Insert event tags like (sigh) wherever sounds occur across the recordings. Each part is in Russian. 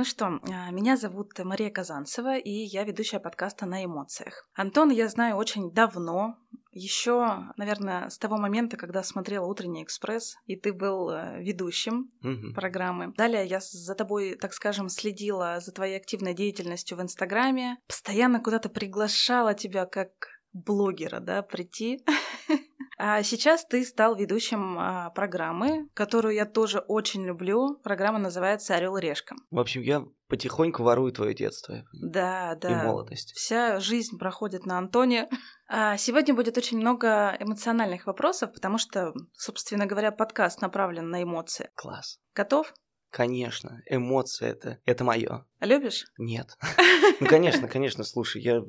Ну что, а, меня зовут Мария Казанцева, и я ведущая подкаста «На эмоциях». Антон я знаю очень давно, еще, наверное, с того момента, когда смотрела «Утренний экспресс», и ты был э, ведущим Мгм. программы. Далее я за тобой, так скажем, следила за твоей активной деятельностью в Инстаграме, постоянно куда-то приглашала тебя как блогера, да, прийти. (laughs) А сейчас ты стал ведущим а, программы, которую я тоже очень люблю. Программа называется Орел и Решка. В общем, я потихоньку ворую твое детство Да, и да. молодость. Вся жизнь проходит на Антоне. (laughs) А сегодня будет очень много эмоциональных вопросов, потому что, собственно говоря, подкаст направлен на эмоции. Класс. Готов? Конечно, эмоции это, это мое. Любишь? Нет. (laughs) Ну, конечно, конечно, слушай, я,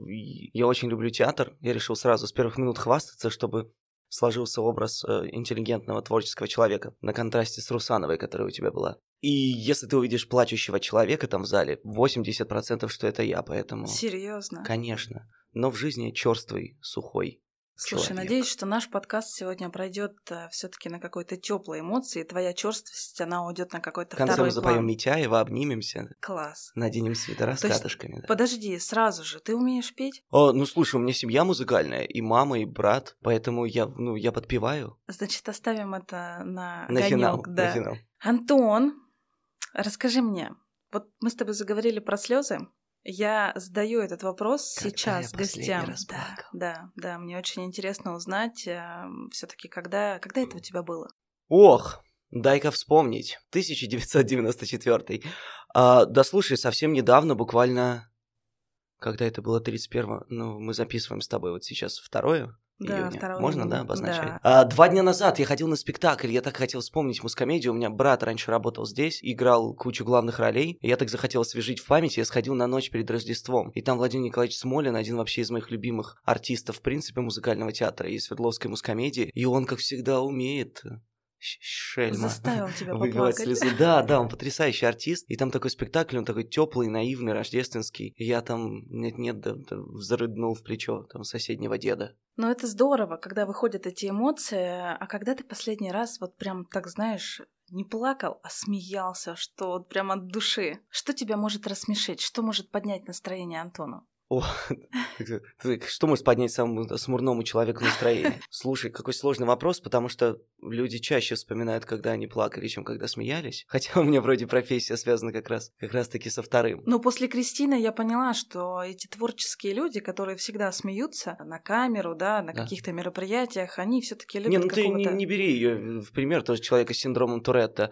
я очень люблю театр. Я решил сразу с первых минут хвастаться, чтобы сложился образ э, интеллигентного творческого человека на контрасте с Русановой, которая у тебя была. И если ты увидишь плачущего человека там в зале, 80% что это я, поэтому... Серьезно. Конечно. Но в жизни черствый, сухой. Слушай, человек. надеюсь, что наш подкаст сегодня пройдет все-таки на какой-то теплой эмоции. Твоя черствость, она уйдет на какой-то В конце второй мы запоем план. Митяева, обнимемся, Класс. наденем свитера с катышками. да. Подожди, сразу же, ты умеешь петь? О, ну слушай, у меня семья музыкальная, и мама, и брат, поэтому я, ну, я подпеваю. Значит, оставим это на, На финал, огонёк, да. на финал. Антон, расскажи мне, вот мы с тобой заговорили про слезы. Я задаю этот вопрос Когда сейчас гостям. раз да, да, да, мне очень интересно узнать, все-таки, когда, когда это у тебя было? Ох, дай-ка вспомнить. 1994. А, да слушай, совсем недавно, буквально... Когда это было 31 Ну, мы записываем с тобой вот сейчас второе Да, июня. 2 Можно, июня, да, обозначать? да. А, два дня назад я ходил на спектакль, я так хотел вспомнить мускомедию. У меня брат раньше работал здесь, играл кучу главных ролей. Я так захотел освежить в памяти, я сходил на ночь перед Рождеством. И там Владимир Николаевич Смолин, один вообще из моих любимых артистов, в принципе, музыкального театра и Свердловской мускомедии. И он, как всегда, умеет э, шельма. Заставил тебя Выливать поплакать. слезу. Да, да, он потрясающий артист. И там такой спектакль, он такой теплый, наивный, рождественский. И я там нет-нет, да, да, взрыднул в плечо там соседнего деда. Но это здорово, когда выходят эти эмоции, а когда ты последний раз вот прям так, знаешь, не плакал, а смеялся, что вот прям от души. Что тебя может рассмешить? Что может поднять настроение Антону? О, (laughs) что может поднять самому смурному человеку настроение? (laughs) Слушай, какой сложный вопрос, потому что люди чаще вспоминают, когда они плакали, чем когда смеялись. Хотя у меня вроде профессия связана как раз, как раз таки со вторым. Но после Кристины я поняла, что эти творческие люди, которые всегда смеются на камеру, да, на Да. каких-то мероприятиях, они все-таки любят Не, ну ты не, не бери ее в пример тоже человека с синдромом Туретта.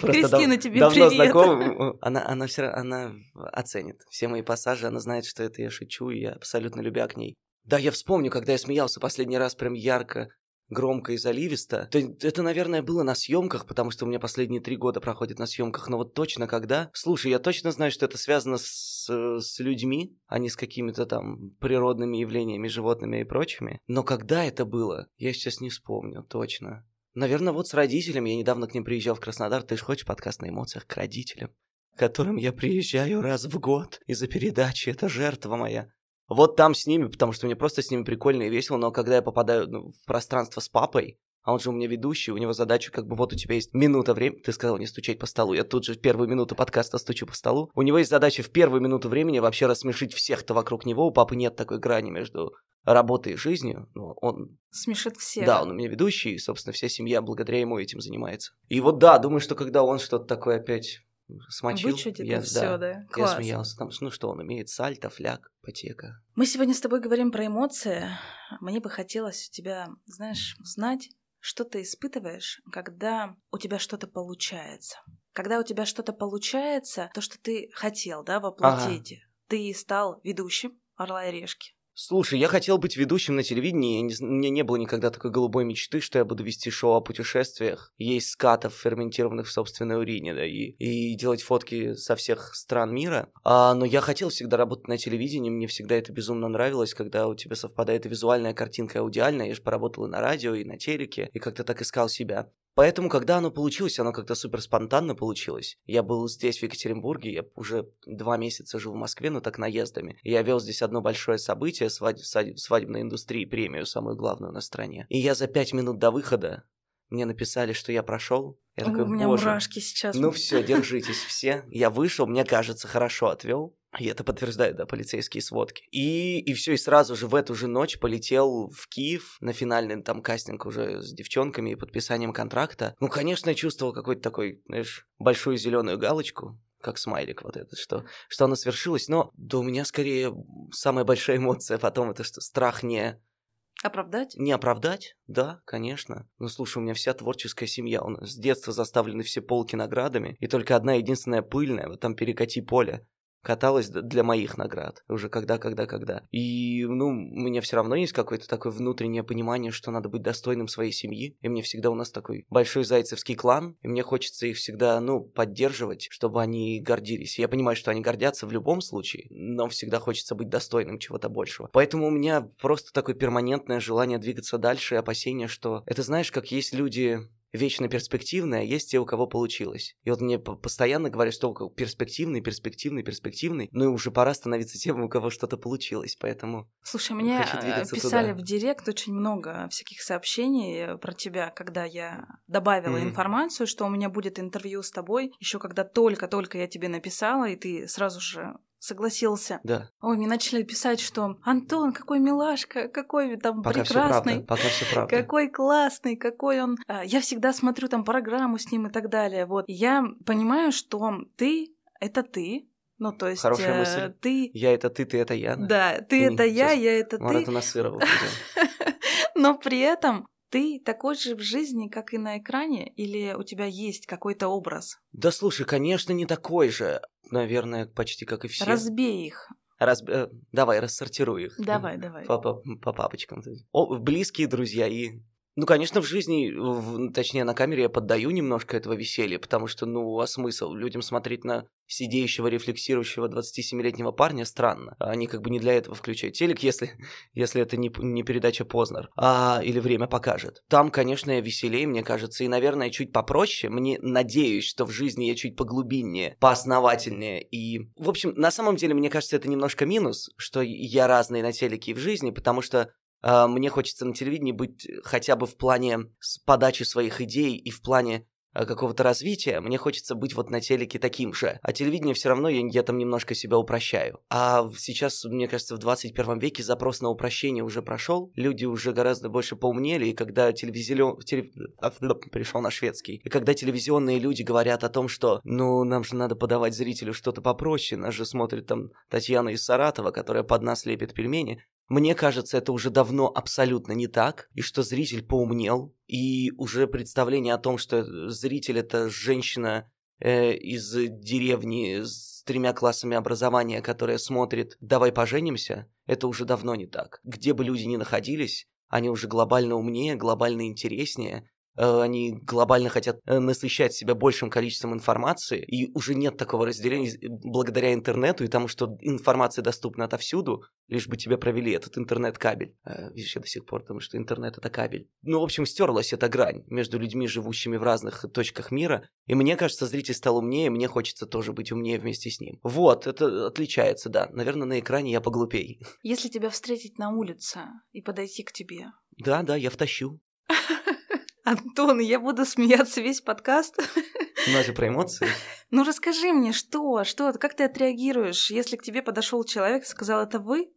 Просто Кристина, дав- тебе давно привет. знакома. Она, она все она оценит все мои пассажи, она знает, что это я шучу, и я абсолютно любя к ней. Да, я вспомню, когда я смеялся последний раз прям ярко, громко и заливисто. То есть Это, наверное, было на съемках, потому что у меня последние три года проходит на съемках. Но вот точно когда? Слушай, я точно знаю, что это связано с, с людьми, а не с какими-то там природными явлениями, животными и прочими. Но когда это было, я сейчас не вспомню точно. Наверное, вот с родителями. Я недавно к ним приезжал в Краснодар. Ты же хочешь подкаст на эмоциях к родителям? К которым я приезжаю раз в год из-за передачи. Это жертва моя. Вот там с ними, потому что мне просто с ними прикольно и весело, но когда я попадаю ну, в пространство с папой, а он же у меня ведущий, у него задача как бы вот у тебя есть минута времени, ты сказал не стучать по столу, я тут же в первую минуту подкаста стучу по столу, у него есть задача в первую минуту времени вообще рассмешить всех, кто вокруг него, у папы нет такой грани между работой и жизнью, но он Смешит всех. да, он у меня ведущий, и, собственно, вся семья благодаря ему этим занимается. И вот да, думаю, что когда он что-то такое опять смочил, Вычудит я, все, да. я Класс. смеялся. Там, ну что он умеет? Сальто, фляг, потека. Мы сегодня с тобой говорим про эмоции. Мне бы хотелось у тебя, знаешь, узнать, что ты испытываешь, когда у тебя что-то получается. Когда у тебя что-то получается, то, что ты хотел, да, воплотить. Ты стал ведущим «Орла и решки». Слушай, я хотел быть ведущим на телевидении, не у меня не было никогда такой голубой мечты, что я буду вести шоу о путешествиях, есть скатов, ферментированных в собственной урине, да, и, и делать фотки со всех стран мира. А, но я хотел всегда работать на телевидении, мне всегда это безумно нравилось, когда у тебя совпадает визуальная картинка, и аудиальная. Я же поработал и на радио, и на телеке, и как-то так искал себя. Поэтому, когда оно получилось, оно как-то супер спонтанно получилось. Я был здесь, в Екатеринбурге, я уже два месяца живу в Москве, но так наездами. Я вел здесь одно большое событие, свадеб, свадеб- свадебной индустрии, премию, самую главную на стране. И я за пять минут до выхода мне написали, что я прошел. Я Ой, такой, у меня боже, мурашки сейчас. ну все, держитесь все. Я вышел, мне кажется, хорошо отвел. И это подтверждают, да, полицейские сводки. И, и все, и сразу же в эту же ночь полетел в Киев на финальный там кастинг уже с девчонками и подписанием контракта. Ну, конечно, я чувствовал какой-то такой, знаешь, большую зеленую галочку, как смайлик вот этот, что, что оно свершилось. Но да у меня скорее самая большая эмоция потом это, что страх не Оправдать? не оправдать? Да, конечно. Ну, слушай, у меня вся творческая семья. У нас с детства заставлены все полки наградами, и только одна единственная пыльная, вот там перекати поле, каталась для моих наград. Уже когда, когда, когда. И, ну, у меня все равно есть какое-то такое внутреннее понимание, что надо быть достойным своей семьи. И мне всегда у нас такой большой зайцевский клан, и мне хочется их всегда, ну, поддерживать, чтобы они гордились. Я понимаю, что они гордятся в любом случае, но всегда хочется быть достойным чего-то большего. Поэтому у меня просто такое перманентное желание двигаться дальше и опасение, что это знаешь, как есть люди вечно перспективные, а есть те, у кого получилось. И вот мне по- постоянно говорят, что перспективный, перспективный, перспективный, ну и уже пора становиться тем, у кого что-то получилось, поэтому... Слушай, мне э, писали туда. в директ очень много всяких сообщений э, про тебя, когда я добавила Мгм. информацию, что у меня будет интервью с тобой, еще когда только-только я тебе написала, и ты сразу же согласился. Да, Ой, мне начали писать, что Антон, какой милашка, какой там пока все правда, прекрасный. пока все правда. Какой классный, какой он. А, Я всегда смотрю там программу с ним и так далее. Вот. И Я понимаю, что ты это ты. Ну, то есть Хорошая э, мысль. ты. Я это ты, ты это я. Да, ты М, это я, я это ты. Марата Насырова. (laughs) Но при этом ты такой же в жизни, как и на экране, или у тебя есть какой-то образ? Да слушай, конечно, не такой же. Наверное, почти как и все. Разбей их. Раз- э, Давай, рассортируй их. Давай, давай. По, по- по папочкам. О, близкие друзья и... Ну, конечно, в жизни, в- точнее, на камере я поддаю немножко этого веселья, потому что, ну, а смысл? Людям смотреть на сидеющего, рефлексирующего 27-летнего парня странно. Они как бы не для этого включают телек, (laughs) если, если это не, не передача Познер, а, или время покажет. Там, конечно, я веселее, мне кажется, и, наверное, чуть попроще. Мне надеюсь, что в жизни я чуть поглубиннее, поосновательнее. И, в общем, на самом деле, мне кажется, это немножко минус, что я разный на телеке и в жизни, потому что мне хочется на телевидении быть хотя бы в плане подачи своих идей и в плане а, какого-то развития, мне хочется быть вот на телеке таким же. А телевидение все равно я, я там немножко себя упрощаю. А сейчас, мне кажется, в 21 веке запрос на упрощение уже прошел, люди уже гораздо больше поумнели, и когда телевизион... теле- а, пришел на шведский, и когда телевизионные люди говорят о том, что, ну, нам же надо подавать зрителю что-то попроще, нас же смотрит там Татьяна из Саратова, которая под нас лепит пельмени, мне кажется, это уже давно абсолютно не так, и что зритель поумнел, и уже представление о том, что зритель это женщина э, из деревни с тремя классами образования, которая смотрит «Давай поженимся», это уже давно не так. Где бы люди ни находились, они уже глобально умнее, глобально интереснее, они глобально хотят э, насыщать себя большим количеством информации, и уже нет такого разделения э, благодаря интернету и тому, что информация доступна отовсюду, лишь бы тебе провели этот интернет-кабель. Э, Видишь, я до сих пор думаю, что интернет — это кабель. Ну, в общем, стерлась эта грань между людьми, живущими в разных точках мира, и мне кажется, зритель стал умнее, и мне хочется тоже быть умнее вместе с ним. Вот, это отличается, да. Наверное, на экране я поглупей. Если тебя встретить на улице и подойти к тебе, Да, да, я втащу. Антон, я буду смеяться весь подкаст. У нас же про эмоции. Ну расскажи мне, что, что, как ты отреагируешь, если к тебе подошел человек и сказал, это вы?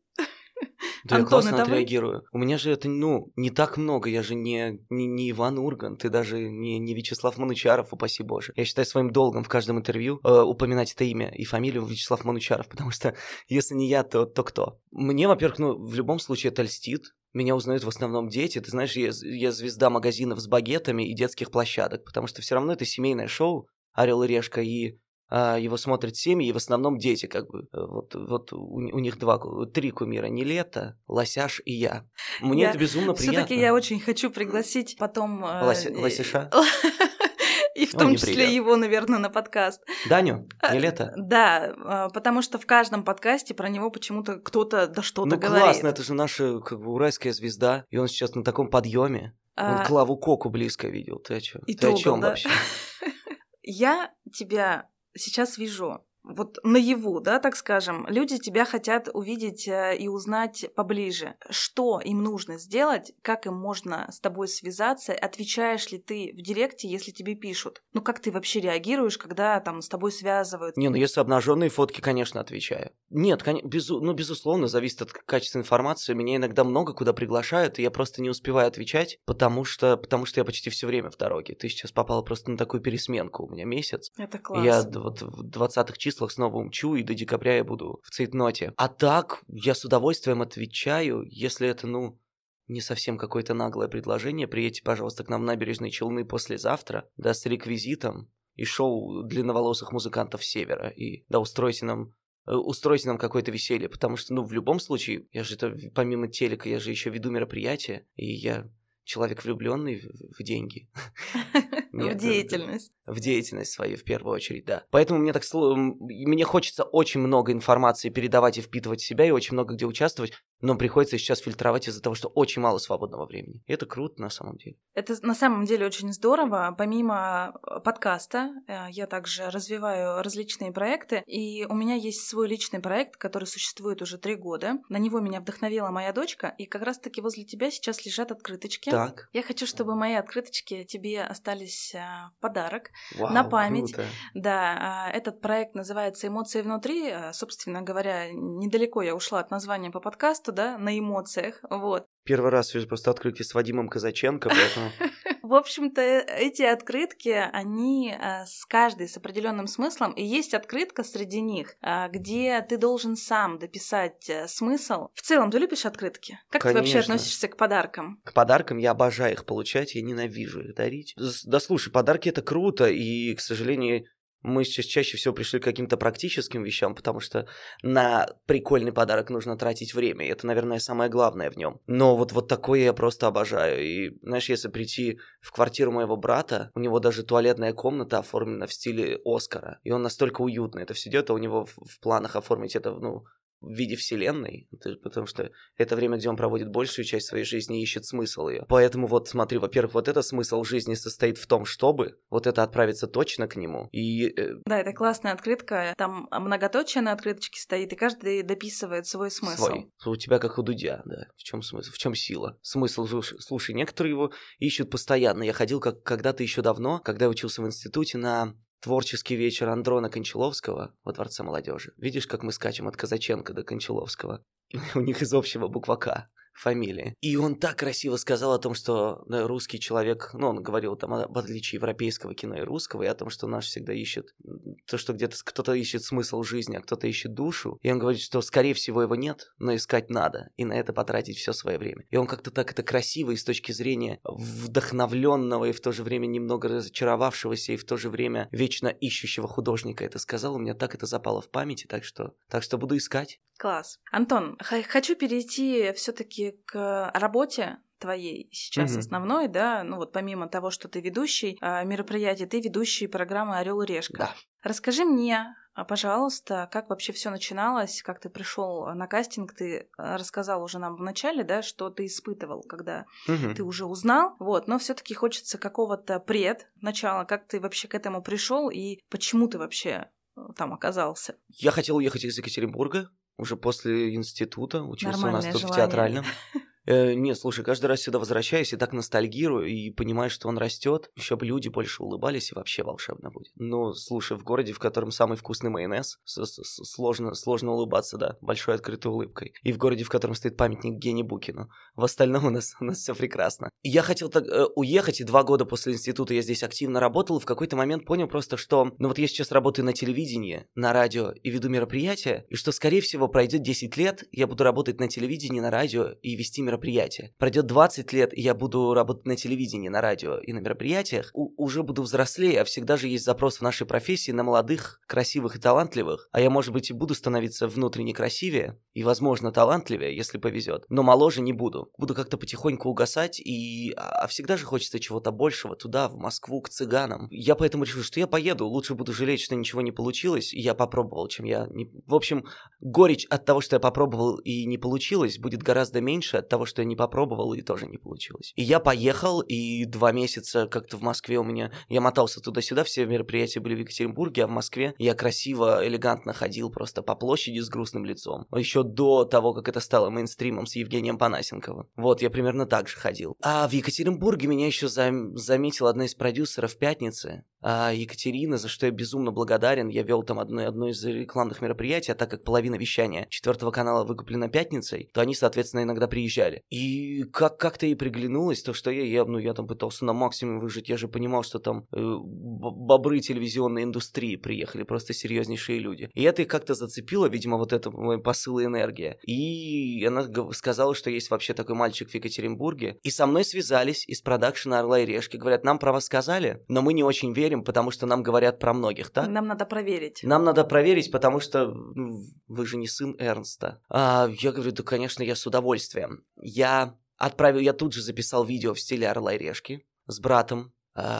Да я Антон, классно это вы? отреагирую. У меня же это, ну, не так много. Я же не, не, не Иван Ургант, и даже не, не Вячеслав Манучаров, упаси боже. Я считаю своим долгом в каждом интервью э, упоминать это имя и фамилию Вячеслав Манучаров, потому что если не я, то, то кто? Мне, во-первых, ну, в любом случае это льстит. Меня узнают в основном дети. Ты знаешь, я, я звезда магазинов с багетами и детских площадок, потому что все равно это семейное шоу «Орел и решка», и а, его смотрят семьи, и в основном дети, как бы. Вот, вот у, у них два, три кумира. Нилета, Лосяш и я. Мне Я- это безумно приятно. Все-таки я очень хочу пригласить потом... э, Лося- э, Лосяша? (laughs) И в Он том не числе его, наверное, на подкаст. Даню, А, Нилета. Да, а, потому что в каждом подкасте про него почему-то кто-то да что-то Ну говорит. классно, это же наша как бы уральская звезда, и он сейчас на таком подъеме. Он А, Клаву Коку близко видел. Ты о чем? И Ты о чем да? вообще? (laughs) Я тебя сейчас вижу вот наяву, да, так скажем, люди тебя хотят увидеть э, и узнать поближе. Что им нужно сделать, как им можно с тобой связаться, отвечаешь ли ты в директе, если тебе пишут? Ну, как ты вообще реагируешь, когда там с тобой связывают? Не, ну если обнаженные фотки, конечно, отвечаю. Нет, кон... безу... ну, безусловно, зависит от качества информации. Меня иногда много куда приглашают, и я просто не успеваю отвечать, потому что, потому что я почти все время в дороге. Ты сейчас попала просто на такую пересменку. У меня месяц. Это класс. Я вот в 20-х числах снова умчу, и до декабря я буду в цейтноте. А так, я с удовольствием отвечаю, если это, ну, не совсем какое-то наглое предложение. Приедьте, пожалуйста, к нам в набережные Челны послезавтра, да, с реквизитом и шоу длинноволосых музыкантов Севера. И да, устройте нам э, устройте нам какое-то веселье, потому что, ну, в любом случае, я же это, помимо телека, я же еще веду мероприятие, и я человек влюбленный в, в деньги. (laughs) в деятельность. В деятельность свою, в первую очередь, да. Поэтому мне так мне хочется очень много информации передавать и впитывать в себя, и очень много где участвовать, но приходится сейчас фильтровать из-за того, что очень мало свободного времени. И это круто на самом деле. Это на самом деле очень здорово. Помимо э, подкаста, э, я также развиваю различные проекты, и у меня есть свой личный проект, который существует уже три года. На него меня вдохновила моя дочка, и как раз-таки возле тебя сейчас лежат открыточки. Так. Я хочу, чтобы мои открыточки тебе остались э, в подарок Вау, на память. Круто. Да, а, этот проект называется «Эмоции внутри». Собственно говоря, недалеко я ушла от названия по подкасту, да, на эмоциях, вот. Первый раз вижу просто открытки с Вадимом Казаченко, поэтому... (laughs) В общем-то, эти открытки, они э, с каждой с определенным смыслом, и есть открытка среди них, э, где ты должен сам дописать э, смысл. В целом, ты любишь открытки? Как Конечно. ты вообще относишься к подаркам? К подаркам я обожаю их получать, я ненавижу их дарить. Да слушай, подарки это круто, и, к сожалению, мы сейчас чаще всего пришли к каким-то практическим вещам, потому что на прикольный подарок нужно тратить время, и это, наверное, самое главное в нем. Но вот, вот такое я просто обожаю. И, знаешь, если прийти в квартиру моего брата, у него даже туалетная комната оформлена в стиле Оскара, и он настолько уютный это все идет, а у него в, в планах оформить это, ну, в виде вселенной, потому что это время, где он проводит большую часть своей жизни и ищет смысл ее. Поэтому вот смотри, во-первых, вот это смысл жизни состоит в том, чтобы вот это отправиться точно к нему. И... Э, да, это классная открытка, там многоточие на открыточке стоит, и каждый дописывает свой смысл. Свой. У тебя как у Дудя, да. В чем смысл? В чем сила? Смысл, слушай, некоторые его ищут постоянно. Я ходил как когда-то еще давно, когда я учился в институте на Творческий вечер Андрона Кончаловского во Дворце молодежи. Видишь, как мы скачем от Казаченко до Кончаловского? (laughs) У них из общего буква К фамилии. И он так красиво сказал о том, что русский человек, ну, он говорил там об отличии европейского кино и русского, и о том, что наш всегда ищет то, что где-то кто-то ищет смысл жизни, а кто-то ищет душу. И он говорит, что, скорее всего, его нет, но искать надо, и на это потратить все свое время. И он как-то так это красиво и с точки зрения вдохновленного и в то же время немного разочаровавшегося и в то же время вечно ищущего художника это сказал. У меня так это запало в памяти, так что, так что буду искать. Класс. Антон, хочу перейти все-таки к работе твоей сейчас mm-hmm. основной, да, ну вот помимо того, что ты ведущий а, мероприятий, ты ведущий программы Орел и Решка. Да. Расскажи мне, а, пожалуйста, как вообще все начиналось, как ты пришел на кастинг, ты а, рассказал уже нам в начале, да, что ты испытывал, когда mm-hmm. ты уже узнал, вот, но все-таки хочется какого-то пред начала, как ты вообще к этому пришел и почему ты вообще э, там оказался. Я хотел уехать из Екатеринбурга, уже после института, учился Нормальное у нас тут желание. в театральном. (laughs) Э, нет, слушай, каждый раз сюда возвращаюсь и так ностальгирую, и понимаю, что он растет, еще бы люди больше улыбались, и вообще волшебно будет. Ну, слушай, в городе, в котором самый вкусный майонез, сложно, сложно улыбаться, да, большой открытой улыбкой. И в городе, в котором стоит памятник Гене Букину. В остальном у нас, у нас все прекрасно. Я хотел так э, уехать, и два года после института я здесь активно работал, и в какой-то момент понял просто, что, ну вот я сейчас работаю на телевидении, на радио и веду мероприятия, и что, скорее всего, пройдет 10 лет, я буду работать на телевидении, на радио и вести мероприятия мероприятия. Пройдет 20 лет, и я буду работать на телевидении, на радио и на мероприятиях, у- уже буду взрослее, а всегда же есть запрос в нашей профессии на молодых, красивых и талантливых. А я, может быть, и буду становиться внутренне красивее и, возможно, талантливее, если повезет. Но моложе не буду. Буду как-то потихоньку угасать, и... А всегда же хочется чего-то большего туда, в Москву, к цыганам. Я поэтому решил, что я поеду. Лучше буду жалеть, что ничего не получилось, и я попробовал, чем я... Не... В общем, горечь от того, что я попробовал и не получилось, будет гораздо меньше от того, что я не попробовал, и тоже не получилось. И я поехал, и два месяца как-то в Москве у меня... Я мотался туда-сюда, все мероприятия были в Екатеринбурге, а в Москве я красиво, элегантно ходил просто по площади с грустным лицом. Еще до того, как это стало мейнстримом с Евгением Панасенковым. Вот, я примерно так же ходил. А в Екатеринбурге меня еще зам... заметила одна из продюсеров «Пятницы», Екатерина, за что я безумно благодарен. Я вел там одно, одно из рекламных мероприятий, а так как половина вещания четвертого канала выкуплена пятницей, то они, соответственно, иногда приезжали. И как- как-то ей приглянулось то, что я, я, ну, я там пытался на максимум выжить. Я же понимал, что там э, бобры телевизионной индустрии приехали, просто серьезнейшие люди. И это как-то зацепило, видимо, вот это мой посыл и энергия. И она сказала, что есть вообще такой мальчик в Екатеринбурге. И со мной связались из продакшена «Орла и решки». Говорят, нам про вас сказали, но мы не очень верим верим, потому что нам говорят про многих, так? Нам надо проверить. Нам надо проверить, потому что ну, вы же не сын Эрнста. А, я говорю, да, конечно, я с удовольствием. Я отправил, я тут же записал видео в стиле Орла и Решки с братом,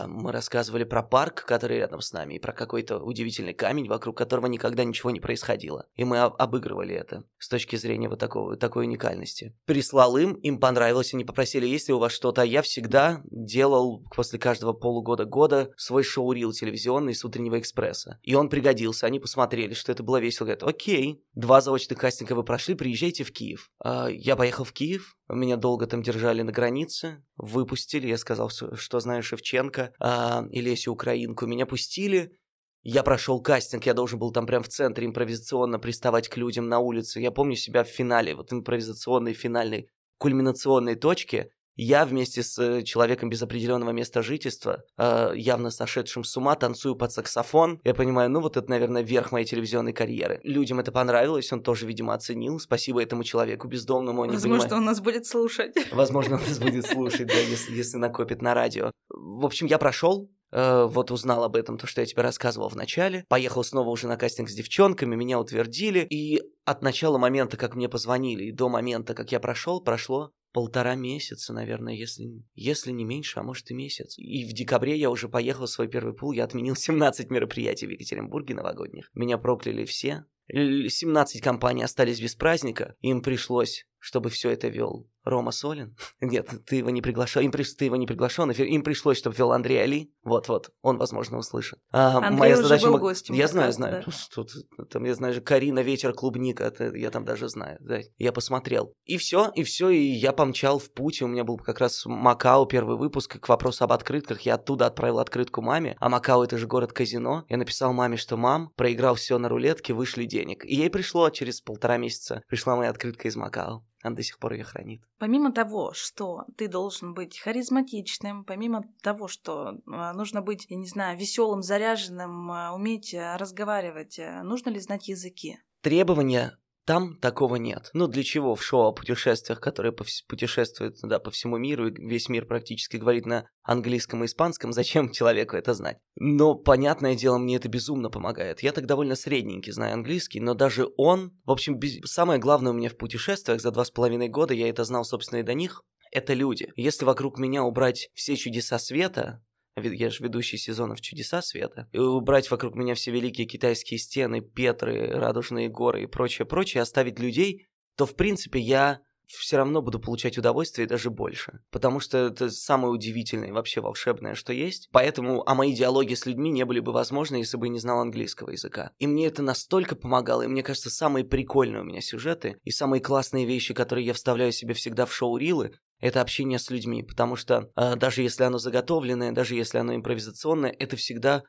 мы рассказывали про парк, который рядом с нами, и про какой-то удивительный камень, вокруг которого никогда ничего не происходило. И мы обыгрывали это с точки зрения вот такого, такой уникальности. Прислал им, им понравилось, они попросили, есть ли у вас что-то. А я всегда делал после каждого полугода-года свой шоу-рил телевизионный с утреннего экспресса. И он пригодился, они посмотрели, что это было весело. Говорят, окей, два заочных кастинга вы прошли, приезжайте в Киев. А, я поехал в Киев, меня долго там держали на границе, выпустили, я сказал, что знаю Шевченко а, и Лесю Украинку. Меня пустили, я прошел кастинг, я должен был там прям в центре импровизационно приставать к людям на улице. Я помню себя в финале, вот импровизационной финальной кульминационной точке я вместе с э, человеком без определенного места жительства, э, явно сошедшим с ума, танцую под саксофон. Я понимаю, ну вот это, наверное, верх моей телевизионной карьеры. Людям это понравилось, он тоже, видимо, оценил. Спасибо этому человеку бездомному. Он Возможно, понимает... он нас будет слушать. (laughs) Возможно, он нас будет слушать, да, если, если накопит на радио. В общем, я прошел, Uh, вот узнал об этом, то, что я тебе рассказывал в начале. Поехал снова уже на кастинг с девчонками, меня утвердили. И от начала момента, как мне позвонили, и до момента, как я прошел, прошло полтора месяца, наверное, если, если не меньше, а может и месяц. И в декабре я уже поехал в свой первый пул, я отменил (laughs) 17 мероприятий в Екатеринбурге новогодних. Меня прокляли все. 17 компаний остались без праздника, им пришлось, чтобы все это вел Рома Солин. (laughs) Нет, ты его не приглашал, им, ты его не приглашен, им пришлось, чтобы вел Андрей Али. Вот-вот, он, возможно, услышит. А, Андрей моя уже задача... был гостем. Я знаю, знаю. Да. Тут, там, я знаю же, Карина, Вечер, Клубника, это, я там даже знаю. Да, я посмотрел. И все, и все, и я помчал в путь. У меня был как раз Макао первый выпуск. К вопросу об открытках, я оттуда отправил открытку маме. А Макао это же город-казино. Я написал маме, что мам, проиграл все на рулетке, вышли денег. И ей пришло через полтора месяца, пришла моя открытка из Макао. Она до сих пор ее хранит. Помимо того, что ты должен быть харизматичным, помимо того, что а, нужно быть, я не знаю, веселым, заряженным, а, уметь а, разговаривать, нужно ли знать языки? Требования там такого нет. Ну, для чего в шоу о путешествиях, которые повс- путешествуют да, по всему миру, и весь мир практически говорит на английском и испанском, зачем человеку это знать? Но, понятное дело, мне это безумно помогает. Я так довольно средненький знаю английский, но даже он... В общем, без... самое главное у меня в путешествиях за два с половиной года, я это знал, собственно, и до них, это люди. Если вокруг меня убрать все чудеса света, я же ведущий сезонов «Чудеса света», и убрать вокруг меня все великие китайские стены, Петры, Радужные горы и прочее, прочее, оставить людей, то, в принципе, я все равно буду получать удовольствие и даже больше. Потому что это самое удивительное и вообще волшебное, что есть. Поэтому, а мои диалоги с людьми не были бы возможны, если бы я не знал английского языка. И мне это настолько помогало, и мне кажется, самые прикольные у меня сюжеты и самые классные вещи, которые я вставляю себе всегда в шоу-рилы, это общение с людьми, потому что э, даже если оно заготовленное, даже если оно импровизационное, это всегда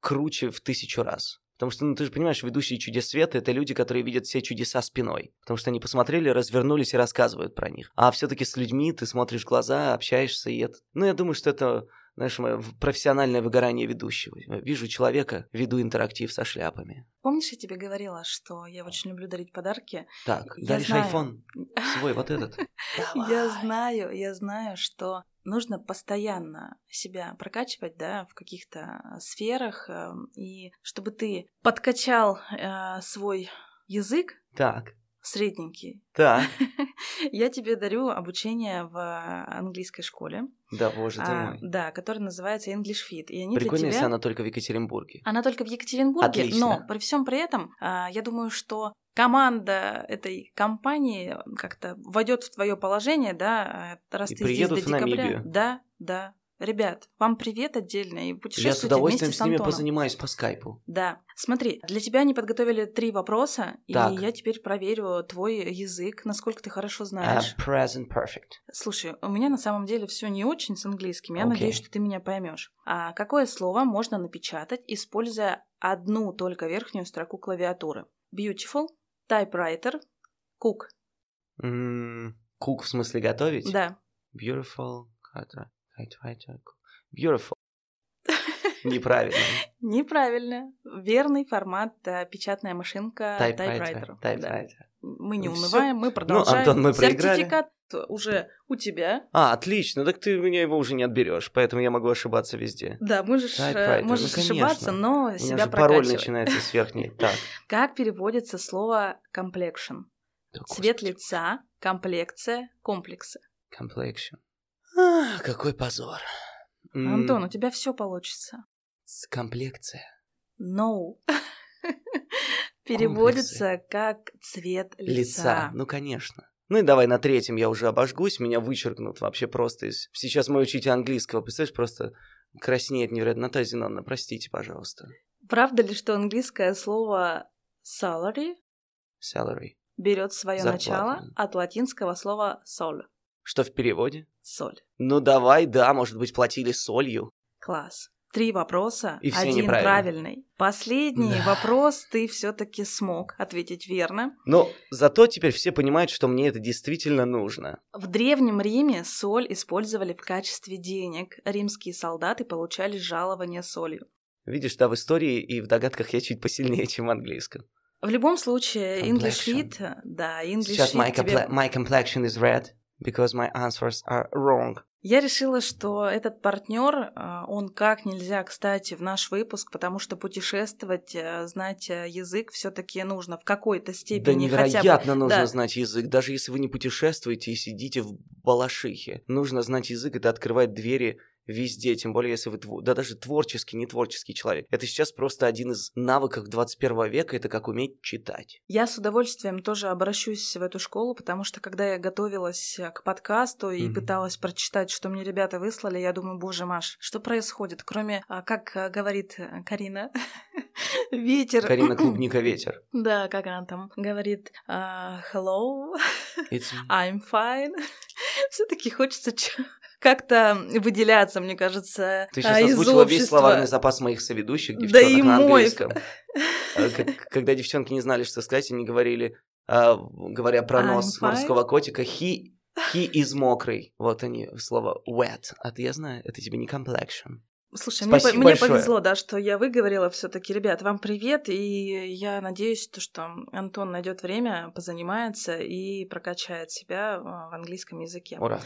круче в тысячу раз. Потому что, ну, ты же понимаешь, ведущие чудес света — это люди, которые видят все чудеса спиной. Потому что они посмотрели, развернулись и рассказывают про них. А все таки с людьми ты смотришь в глаза, общаешься, и это... Ну, я думаю, что это знаешь, мое профессиональное выгорание ведущего. Вижу человека, веду интерактив со шляпами. Помнишь, я тебе говорила, что я очень люблю дарить подарки? Так, я даришь знаю... айфон свой, вот этот. (laughs) Я знаю, я знаю, что нужно постоянно себя прокачивать, да, в каких-то сферах, эм, и чтобы ты подкачал э, свой язык, так средненький. Так. (laughs) Я тебе дарю обучение в английской школе. Да, боже ты а, мой. Да, которая называется English Fit. И они Прикольно, для если тебя... она только в Екатеринбурге. Она только в Екатеринбурге, Отлично. но при всем при этом а, я думаю, что команда этой компании как-то войдет в твое положение, да, а, раз И ты здесь до в декабря. Намибию. Да, да. Ребят, вам привет отдельно и Я с путешествуйте удовольствием вместе с ними Антоном. позанимаюсь по скайпу. Да. Смотри, для тебя они подготовили три вопроса, Так. и я теперь проверю твой язык, насколько ты хорошо знаешь. present perfect. Слушай, у меня на самом деле все не очень с английским. Я Окей. надеюсь, что ты меня поймешь. А какое слово можно напечатать, используя одну только верхнюю строку клавиатуры? Beautiful, typewriter, cook. М, Кук в смысле готовить? Да. Beautiful. Квадра- typewriter, cook. Beautiful. (laughs) Неправильно. Неправильно. Верный формат печатная машинка. Да. Typewriter. Мы не Ну унываем, мы продолжаем. Антон, мы проиграли. Сертификат уже у тебя. А, отлично. Так ты меня его уже не отберешь, поэтому я могу ошибаться везде. Да, можешь, э, ну, можешь ошибаться, но У себя пароль начинается с верхней. (laughs) Так. Как переводится слово complexion? Да, Цвет лица, комплекция, комплексы. Complexion. А, какой позор. Антон, у тебя все получится. с- Комплекция. No. (laughs) Переводится как цвет лица. Лица. Ну, конечно. Ну и давай на третьем я уже обожгусь, меня вычеркнут вообще просто из... Сейчас мой учитель английского, представляешь, просто краснеет невероятно. Наталья Зиновна, простите, пожалуйста. Правда ли, что английское слово salary Salary. берет свое Зарплата. начало от латинского слова sol? Что в переводе? Соль. Ну давай, да, может быть, платили солью. Класс. Три вопроса, И один правильный. Последний Да. вопрос ты все-таки смог ответить верно. Но зато теперь все понимают, что мне это действительно нужно. В Древнем Риме соль использовали в качестве денег. Римские солдаты получали жалование солью. Видишь, да, в истории и в догадках я чуть посильнее, (laughs) чем в английском. В любом случае, English. Fit, да, English Сейчас Fit my, тебе... my complexion is red because my answers are wrong. Я решила, что этот партнер, он как нельзя, кстати, в наш выпуск, потому что путешествовать, э, знать э, язык все-таки нужно в какой-то Да степени хотя бы. невероятно нужно да. знать язык. Даже если вы не путешествуете и сидите в Балашихе. Нужно знать язык, это открывает двери везде, тем более если вы, да даже творческий, не творческий человек. Это сейчас просто один из навыков 21 века, это как уметь читать. Я с удовольствием тоже обращусь в эту школу, потому что когда я готовилась э, к подкасту и Мгм. пыталась прочитать, что мне ребята выслали, я думаю, боже, Маш, что происходит? Кроме, а, как э, говорит э, Карина, (laughs) ветер. Карина (laughs) Клубника Ветер. Да, как она там говорит, а, hello, (laughs) I'm fine. Все-таки хочется как-то выделяться, мне кажется, Ты а, сейчас из озвучила весь общества. словарный запас моих соведущих, Да девчонок и на мой. английском. (laughs) А, Когда девчонки не знали, что сказать, они говорили, а, говоря про нос морского котика, he, he is мокрый. Вот они, слово wet. А ты, я знаю, это тебе не complexion. Слушай, мне, мне повезло, да, что я выговорила все-таки, ребят, вам привет, и я надеюсь, то, что Антон найдет время, позанимается и прокачает себя а, в английском языке. Ура.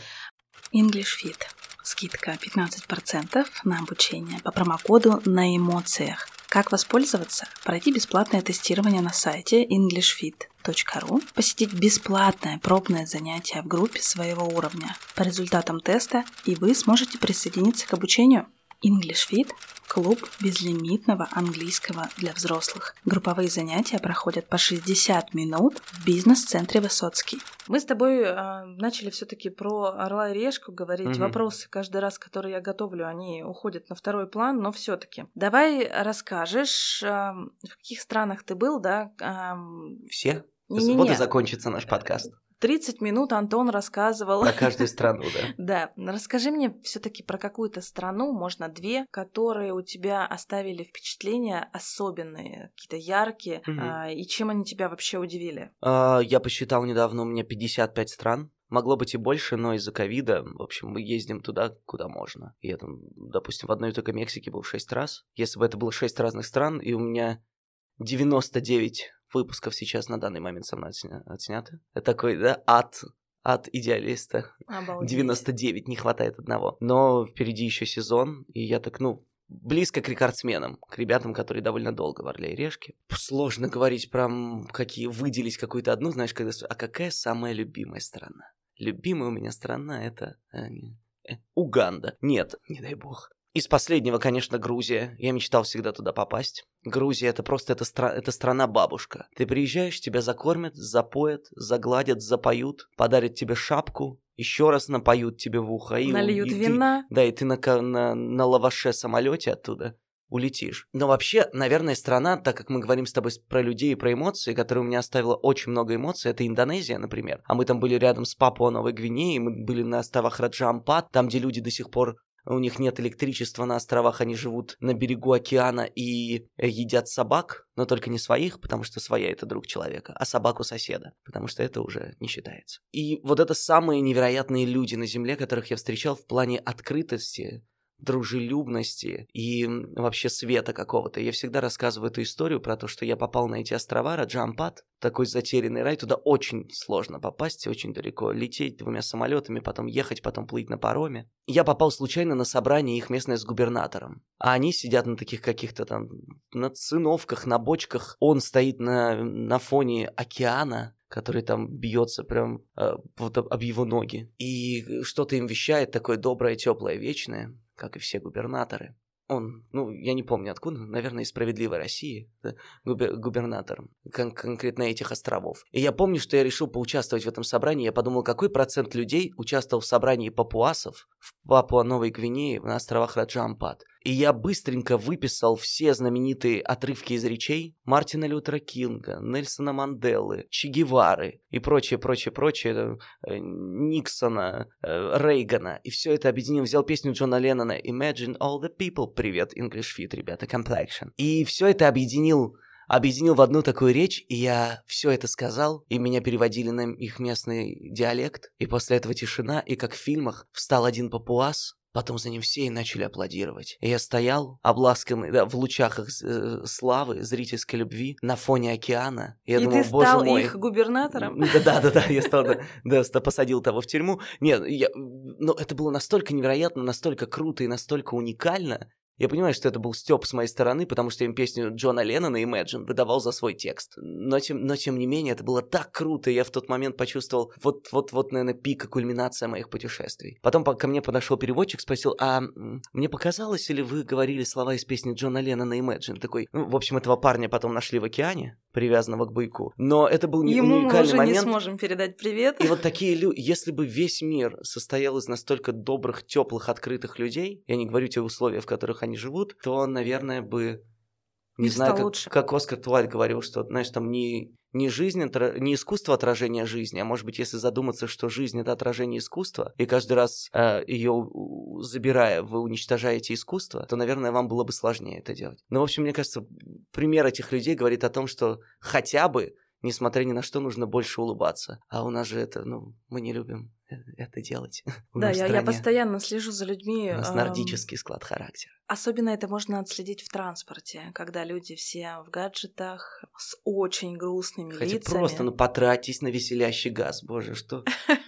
English Fit. Скидка 15% на обучение по промокоду на эмоциях. Как воспользоваться? Пройти бесплатное тестирование на сайте englishfit.ru, посетить бесплатное пробное занятие в группе своего уровня. По результатам теста и вы сможете присоединиться к обучению. English Fit – клуб безлимитного английского для взрослых. Групповые занятия проходят по 60 минут в бизнес-центре Высоцкий. Мы с тобой э, начали все-таки про орла и решку говорить. Мгм. Вопросы каждый раз, которые я готовлю, они уходят на второй план, но все-таки. Давай расскажешь, э, в каких странах ты был, да? эм, Все? Не-не-не. Вот и закончится наш подкаст. 30 минут Антон рассказывал. Про каждую (laughs) страну, да. Да, расскажи мне все-таки про какую-то страну, можно две, которые у тебя оставили впечатления особенные, какие-то яркие, а, и чем они тебя вообще удивили? А, Я посчитал недавно, у меня 55 стран. Могло быть и больше, но из-за ковида, в общем, мы ездим туда, куда можно. Я там, допустим, в одной только Мексике был 6 раз. Если бы это было 6 разных стран, и у меня 99 выпусков сейчас на данный момент со мной отсня- отсняты. Это такой, да, ад, ад идеалиста. Обалдеть. 99, не хватает одного. Но впереди еще сезон, и я так, ну, близко к рекордсменам, к ребятам, которые довольно долго в Орле и Решке. Сложно говорить прям, какие выделить какую-то одну, знаешь, когда... А какая самая любимая страна? Любимая у меня страна это... Э, э, Уганда. Нет, не дай бог. Из последнего, конечно, Грузия. Я мечтал всегда туда попасть. Грузия это просто это, стра- это страна-бабушка. Ты приезжаешь, тебя закормят, запоят, загладят, запоют, подарят тебе шапку, еще раз напоют тебе в ухо. И, Нальют и вина. Ты, да, и ты на, на, на лаваше самолете оттуда улетишь. Но вообще, наверное, страна, так как мы говорим с тобой про людей и про эмоции, которая у меня оставила очень много эмоций, это Индонезия, например. А мы там были рядом с Папуа Новой Гвинеей, мы были на островах Раджа-Ампат, там, где люди до сих пор у них нет электричества на островах, они живут на берегу океана и едят собак, но только не своих, потому что своя это друг человека, а собаку соседа, потому что это уже не считается. И вот это самые невероятные люди на Земле, которых я встречал в плане открытости, дружелюбности и вообще света какого-то. Я всегда рассказываю эту историю про то, что я попал на эти острова, Раджампат, такой затерянный рай, туда очень сложно попасть, очень далеко лететь двумя самолетами, потом ехать, потом плыть на пароме. Я попал случайно на собрание их местное с губернатором, а они сидят на таких каких-то там, на циновках, на бочках, он стоит на, на фоне океана, который там бьется прям э, вот об его ноги. И что-то им вещает такое доброе, теплое, вечное как и все губернаторы. Он, ну, я не помню откуда, наверное, из «Справедливой России», губер, губернатором кон- конкретно этих островов. И я помню, что я решил поучаствовать в этом собрании. Я подумал, какой процент людей участвовал в собрании папуасов в Папуа-Новой Гвинее на островах Раджампад. И я быстренько выписал все знаменитые отрывки из речей Мартина Лютера Кинга, Нельсона Манделы, Че Гевары и прочее, прочее, прочее, э, Никсона, э, Рейгана. И все это объединил, взял песню Джона Леннона Imagine All the People. Привет, English Fit, ребята, Complexion. И все это объединил объединил в одну такую речь, и я все это сказал, и меня переводили на их местный диалект, и после этого тишина, и как в фильмах встал один папуас, Потом за ним все и начали аплодировать. И я стоял, обласканный, да, в лучах их э, славы, зрительской любви, на фоне океана. И, я и думал, ты стал мой. их губернатором? Да-да-да, я стал, да, (laughs) да, посадил того в тюрьму. Нет, я, но это было настолько невероятно, настолько круто и настолько уникально, я понимаю, что это был стёб с моей стороны, потому что им песню Джона Леннона Imagine выдавал за свой текст. Но тем, но тем не менее, это было так круто, я в тот момент почувствовал вот-вот-вот, наверное, пик и кульминация моих путешествий. Потом ко мне подошел переводчик, спросил, а мне показалось, или вы говорили слова из песни Джона Леннона Imagine? Такой, ну, в общем, этого парня потом нашли в океане, привязанного к бойку. Но это был Ему уникальный мы уже момент. не сможем передать привет. И вот такие люди, если бы весь мир состоял из настолько добрых, теплых, открытых людей, я не говорю те условия, в которых они живут, то, наверное, бы не, Не знаю, как, лучше. как Оскар Туаль говорил, что, знаешь, там не, не жизнь, не искусство отражения жизни, а может быть, если задуматься, что жизнь это отражение искусства, и каждый раз э, ее забирая, вы уничтожаете искусство, то, наверное, вам было бы сложнее это делать. Но, в общем, мне кажется, пример этих людей говорит о том, что хотя бы несмотря ни на что, нужно больше улыбаться. А у нас же это, ну, мы не любим это делать. (laughs) Да, я, я постоянно слежу за людьми. У нас нордический склад характера. Особенно это можно отследить в транспорте, когда люди все в гаджетах с очень грустными Хотя лицами. просто, ну, потратьтесь на веселящий газ, боже, что... (laughs)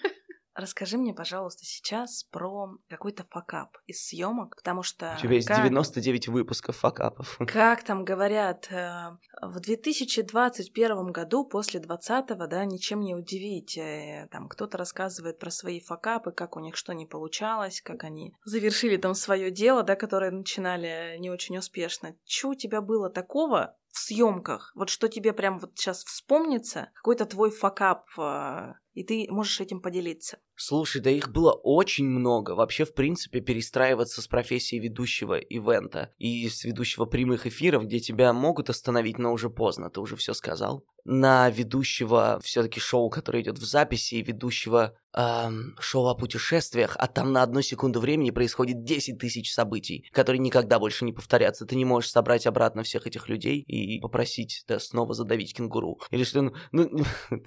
Расскажи мне, пожалуйста, сейчас про какой-то факап из съемок, потому что... У тебя есть как- 99 выпусков факапов. (laughs) Как там говорят, э, в 2021 году, после 20-го, да, ничем не удивить. э, Там кто-то рассказывает про свои факапы, как у них что не получалось, как они завершили там свое дело, да, которое начинали не очень успешно. Что у тебя было такого в съемках? Вот что тебе прям вот сейчас вспомнится? Какой-то твой факап, э, и ты можешь этим поделиться. Слушай, да их было очень много. Вообще, в принципе, перестраиваться с профессией ведущего ивента и с ведущего прямых эфиров, где тебя могут остановить, но уже поздно, ты уже все сказал. На ведущего все-таки шоу, которое идет в записи, и ведущего эм, шоу о путешествиях, а там на одну секунду времени происходит 10 тысяч событий, которые никогда больше не повторятся. Ты не можешь собрать обратно всех этих людей и попросить да, снова задавить кенгуру. Или что, ну, ну, (laughs)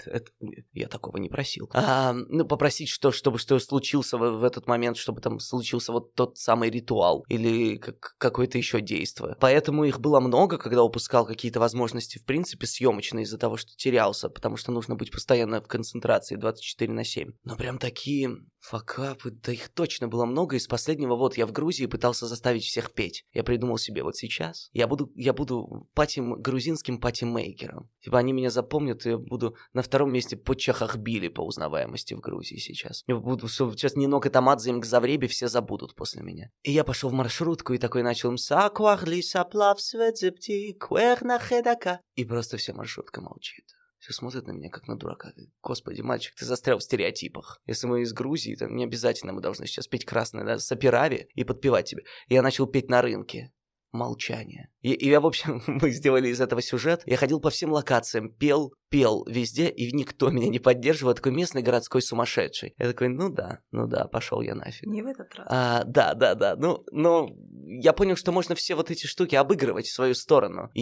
я такого не просил. А, ну, попросить, что, чтобы что случился в, в этот момент, чтобы там случился вот тот самый ритуал или как, какое-то еще действие. Поэтому их было много, когда упускал какие-то возможности, в принципе, съемочные из-за того, что терялся, потому что нужно быть постоянно в концентрации 24 на 7. Но прям такие факапы, да их точно было много. Из последнего вот я в Грузии пытался заставить всех петь. Я придумал себе вот сейчас, я буду, я буду патим, грузинским патимейкером. Типа они меня запомнят, и я буду на втором месте по Чахахбили по узнаваемости в Грузии сейчас. Я буду, что сейчас Нинок и Тамадзе им к Завребе все забудут после меня. И я пошел в маршрутку и такой начал им «Саквахли саплав светзепти хедака». И просто вся маршрутка молчит. Все смотрят на меня, как на дурака. Господи, мальчик, ты застрял в стереотипах. Если мы из Грузии, то не обязательно мы должны сейчас петь красное, да, сапирави и подпевать тебе. Я начал петь на рынке. Молчание. И, и я, в общем, (laughs) мы сделали из этого сюжет. Я ходил по всем локациям, пел, пел везде, и никто меня не поддерживал. Такой местный городской сумасшедший. Я такой, ну да, ну да, пошел я нафиг. Не в этот раз. А, да, да, да. Ну, но я понял, что можно все вот эти штуки обыгрывать в свою сторону. И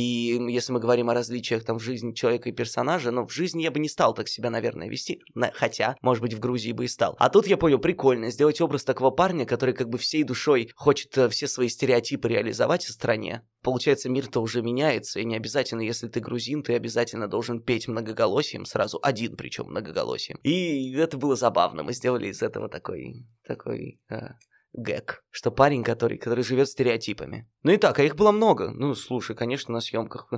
если мы говорим о различиях там в жизни человека и персонажа, ну, в жизни я бы не стал так себя, наверное, вести. Хотя, может быть, в Грузии бы и стал. А тут я понял, прикольно сделать образ такого парня, который как бы всей душой хочет э, все свои стереотипы реализовать в стране. Получается, мир-то уже меняется, и не обязательно, если ты грузин, ты обязательно должен петь многоголосием, сразу один причем многоголосием. И это было забавно, мы сделали из этого такой, такой э, гэг, что парень, который, который живет стереотипами. Ну и так, а их было много. Ну, слушай, конечно, на съемках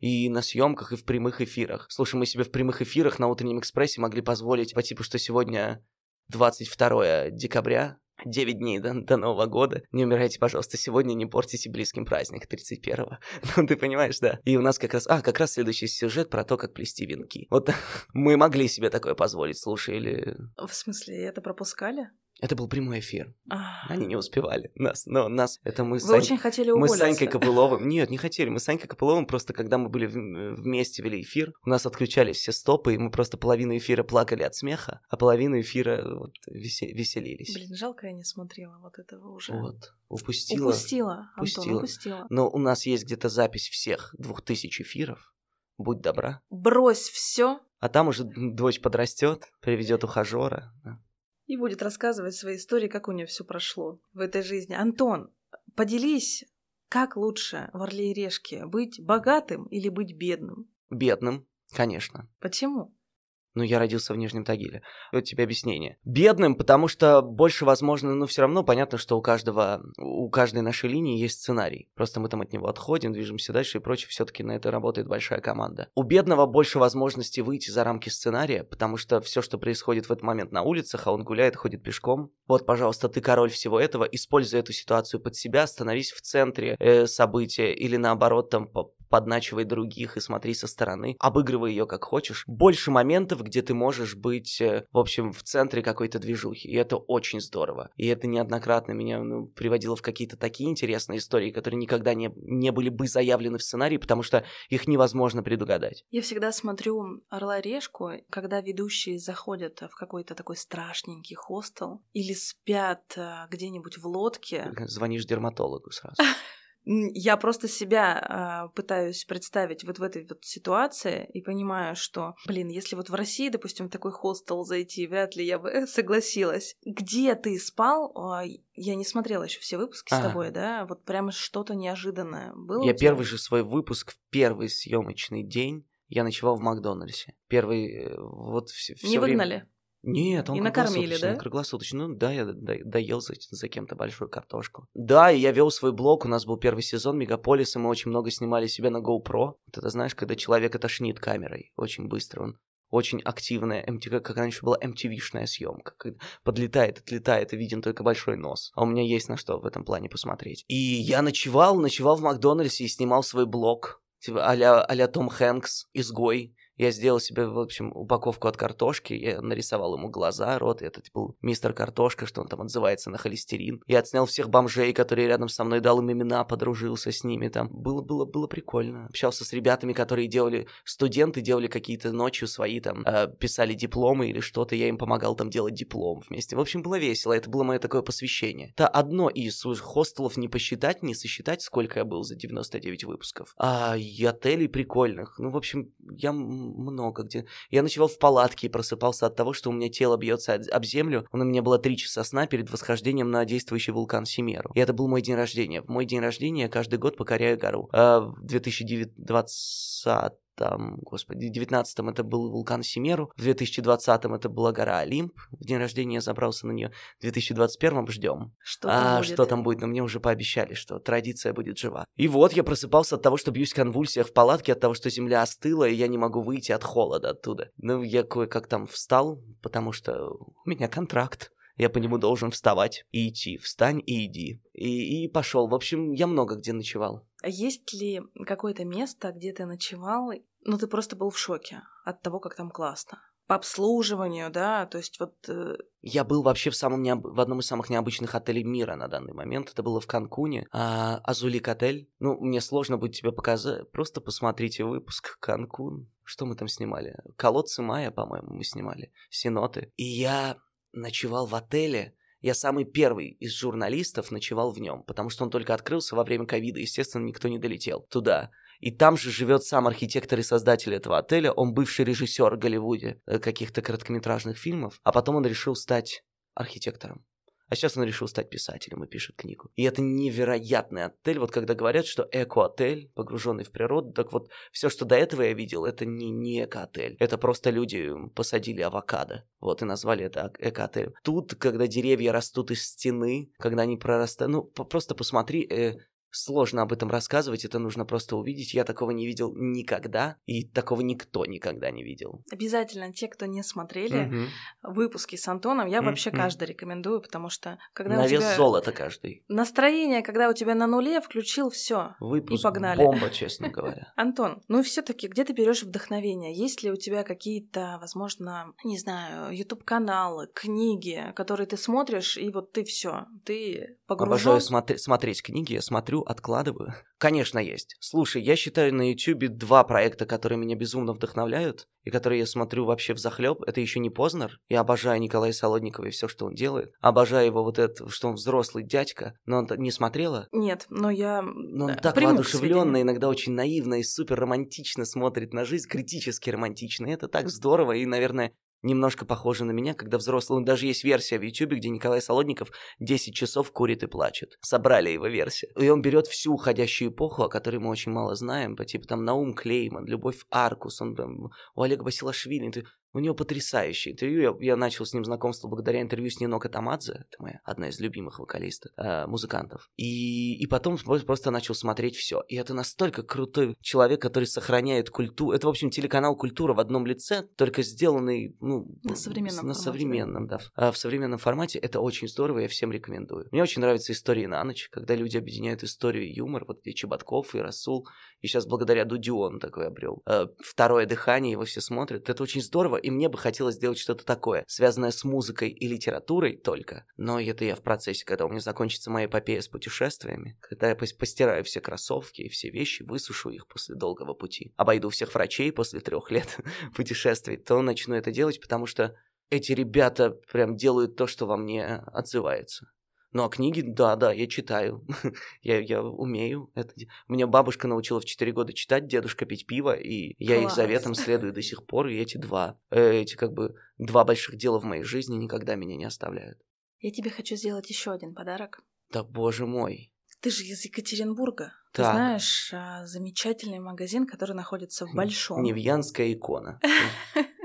и на съемках, и в прямых эфирах. Слушай, мы себе в прямых эфирах на утреннем экспрессе могли позволить по типу, что сегодня 22 декабря, 9 дней до, до Нового года. Не умирайте, пожалуйста, сегодня не портите близким праздник 31-го. (laughs) Ну, ты понимаешь, да? И у нас как раз... А, как раз следующий сюжет про то, как плести венки. Вот (laughs) мы могли себе такое позволить, слушай, или... В смысле, это пропускали? Это был прямой эфир. Они не успевали нас, но нас, это мы Вы с Сань- очень хотели Мы уволиться. с Санькой (laughs) Копыловым... Нет, не хотели. Мы с Санькой Копыловым просто, когда мы были в- вместе вели эфир, у нас отключались все стопы, и мы просто половину эфира плакали от смеха, а половину эфира вот, весе- веселились. Блин, жалко, я не смотрела вот этого уже. Вот. Упустила. Упустила, Упустила. Антон, упустила. Но у нас есть где-то запись всех двух тысяч эфиров. Будь добра. Брось все А там уже дочь подрастет, приведет ухажера. И будет рассказывать свои истории, как у нее все прошло в этой жизни. Антон, поделись, как лучше в Орле и Решке, быть богатым или быть бедным? Бедным, конечно. Почему? Ну, я родился в Нижнем Тагиле. Вот тебе объяснение. Бедным, потому что больше возможно, но все равно понятно, что у каждого, у каждой нашей линии есть сценарий. Просто мы там от него отходим, движемся дальше и прочее. Все-таки на это работает большая команда. У бедного больше возможности выйти за рамки сценария, потому что все, что происходит в этот момент на улицах, а он гуляет, ходит пешком. Вот, пожалуйста, ты король всего этого, используй эту ситуацию под себя, становись в центре э, события или наоборот там по- подначивай других и смотри со стороны, обыгрывай ее как хочешь. Больше моментов, где ты можешь быть, э, в общем, в центре какой-то движухи, и это очень здорово. И это неоднократно меня ну, приводило в какие-то такие интересные истории, которые никогда не, не были бы заявлены в сценарии, потому что их невозможно предугадать. Я всегда смотрю «Орла решку», когда ведущие заходят в какой-то такой страшненький хостел или спят э, где-нибудь в лодке. Звонишь дерматологу сразу. (laughs) Я просто себя а, пытаюсь представить вот в этой вот ситуации и понимаю, что, блин, если вот в России, допустим, в такой хостел зайти, вряд ли я бы э, (laughs) согласилась. Где ты спал? А, Я не смотрела еще все выпуски с А. тобой, да? Вот прямо что-то неожиданное было. Я первый же свой выпуск в первый съемочный день я ночевал в Макдональдсе. Первый, э, вот все, Не выгнали? Нет, он И накормили, да? круглосуточный. Ну да, я до- доел за, за кем-то большую картошку. Да, и я вел свой блог, у нас был первый сезон Мегаполис, и мы очень много снимали себя на GoPro. Вот это знаешь, когда человека тошнит камерой очень быстро, он очень активная, MTV, как раньше была MTV-шная съемка. Когда подлетает, отлетает, и виден только большой нос. А у меня есть на что в этом плане посмотреть. И я ночевал, ночевал в Макдональдсе и снимал свой блог. Типа а-ля, а-ля Том Хэнкс, изгой. Я сделал себе, в общем, упаковку от картошки, я нарисовал ему глаза, рот, это типа мистер Картошка, что он там отзывается на холестерин. Я отснял всех бомжей, которые рядом со мной, дал им имена, подружился с ними там. Было, было, было прикольно. Общался с ребятами, которые делали, студенты делали какие-то ночью свои там, э, писали дипломы или что-то, я им помогал там делать диплом вместе. В общем, было весело, это было мое такое посвящение. Это одно из хостелов не посчитать, не сосчитать, сколько я был за 99 выпусков. А и отелей прикольных. Ну, в общем, я много где. Я ночевал в палатке и просыпался от того, что у меня тело бьется об землю. У меня было три часа сна перед восхождением на действующий вулкан Семеру. И это был мой день рождения. В мой день рождения я каждый год покоряю гору. А в 2020 там, господи, в 19-м это был вулкан Семеру, в 2020-м это была гора Олимп, в день рождения я забрался на нее, в 2021-м ждем. Что там а будет? что там будет? Но мне уже пообещали, что традиция будет жива. И вот я просыпался от того, что бьюсь в конвульсиях в палатке, от того, что земля остыла, и я не могу выйти от холода оттуда. Ну, я кое-как там встал, потому что у меня контракт. Я по нему должен вставать и идти. Встань и иди. И, и пошел. В общем, я много где ночевал. А есть ли какое-то место, где ты ночевал, ну ты просто был в шоке от того, как там классно? По обслуживанию, да, то есть вот... э, Я был вообще в, самом необ... в одном из самых необычных отелей мира на данный момент. Это было в Канкуне. А, Азулик отель. Ну, мне сложно будет тебе показать. Просто посмотрите выпуск Канкун. Что мы там снимали? Колодцы Майя, по-моему, мы снимали. Синоты. И я ночевал в отеле. Я самый первый из журналистов ночевал в нем, потому что он только открылся во время ковида, естественно, никто не долетел туда. И там же живет сам архитектор и создатель этого отеля, он бывший режиссер в Голливуде э, каких-то короткометражных фильмов, а потом он решил стать архитектором. А сейчас он решил стать писателем и пишет книгу. И это невероятный отель. Вот когда говорят, что эко-отель, погруженный в природу, так вот, все, что до этого я видел, это не, не эко-отель. Это просто люди посадили авокадо. Вот, и назвали это эко-отель. Тут, когда деревья растут из стены, когда они прорастают... Ну, просто посмотри, э, Сложно об этом рассказывать, это нужно просто увидеть. Я такого не видел никогда, и такого никто никогда не видел. Обязательно те, кто не смотрели Мгм. выпуски с Антоном, я вообще Мгм. каждый рекомендую, потому что когда На у вес тебя золота каждый. настроение, когда у тебя на нуле, включил все. Выпуск погнали. бомба, честно говоря. (laughs) Антон, ну все-таки где ты берешь вдохновение? Есть ли у тебя какие-то, возможно, не знаю, YouTube-каналы, книги, которые ты смотришь, и вот ты все, ты погружен? Обожаю смотри- смотреть книги, я смотрю, откладываю. Конечно, есть. Слушай, я считаю на YouTube два проекта, которые меня безумно вдохновляют, и которые я смотрю вообще в захлеб. Это еще не Познер. Я обожаю Николая Солодникова и все, что он делает. Обожаю его вот это, что он взрослый дядька. Но он не смотрела? Нет, но я Но он э, так воодушевленно, иногда очень наивно и супер романтично смотрит на жизнь, критически романтично. И это так здорово и, наверное, немножко похоже на меня, когда взрослый... Даже есть версия в Ютубе, где Николай Солодников 10 часов курит и плачет. Собрали его версию. И он берет всю уходящую эпоху, о которой мы очень мало знаем, по типу там Наум Клейман, Любовь Аркус, он там, у Олега Басилашвили, ты- у него потрясающее интервью. Я, я начал с ним знакомство благодаря интервью с Нино Катамадзе, это моя одна из любимых вокалистов, э, музыкантов. И, и потом про- просто начал смотреть все. И это настолько крутой человек, который сохраняет культуру. Это, в общем, телеканал «Культура» в одном лице, только сделанный, ну... На современном На формате, современном, да. А в современном формате это очень здорово, я всем рекомендую. Мне очень нравятся истории на ночь, когда люди объединяют историю и юмор, вот где Чеботков и Расул, и сейчас благодаря Дудю он такой обрел. Э, Второе дыхание, его все смотрят. Это очень здорово, и мне бы хотелось сделать что-то такое, связанное с музыкой и литературой только. Но это я в процессе, когда у меня закончится моя эпопея с путешествиями, когда я пос- постираю все кроссовки и все вещи, высушу их после долгого пути, обойду всех врачей после трех лет (laughs) путешествий, то начну это делать, потому что эти ребята прям делают то, что во мне отзывается. Ну а книги, да, да, я читаю. (laughs) я, я умею это. Меня бабушка научила в 4 года читать, дедушка пить пиво, и я их Класс. заветам следую до сих пор, и эти два, э, эти как бы два больших дела в моей жизни никогда меня не оставляют. Я тебе хочу сделать еще один подарок. Да боже мой. Ты же из Екатеринбурга. Ты Так. знаешь а, замечательный магазин, который находится в Большом. Невьянская икона. (laughs)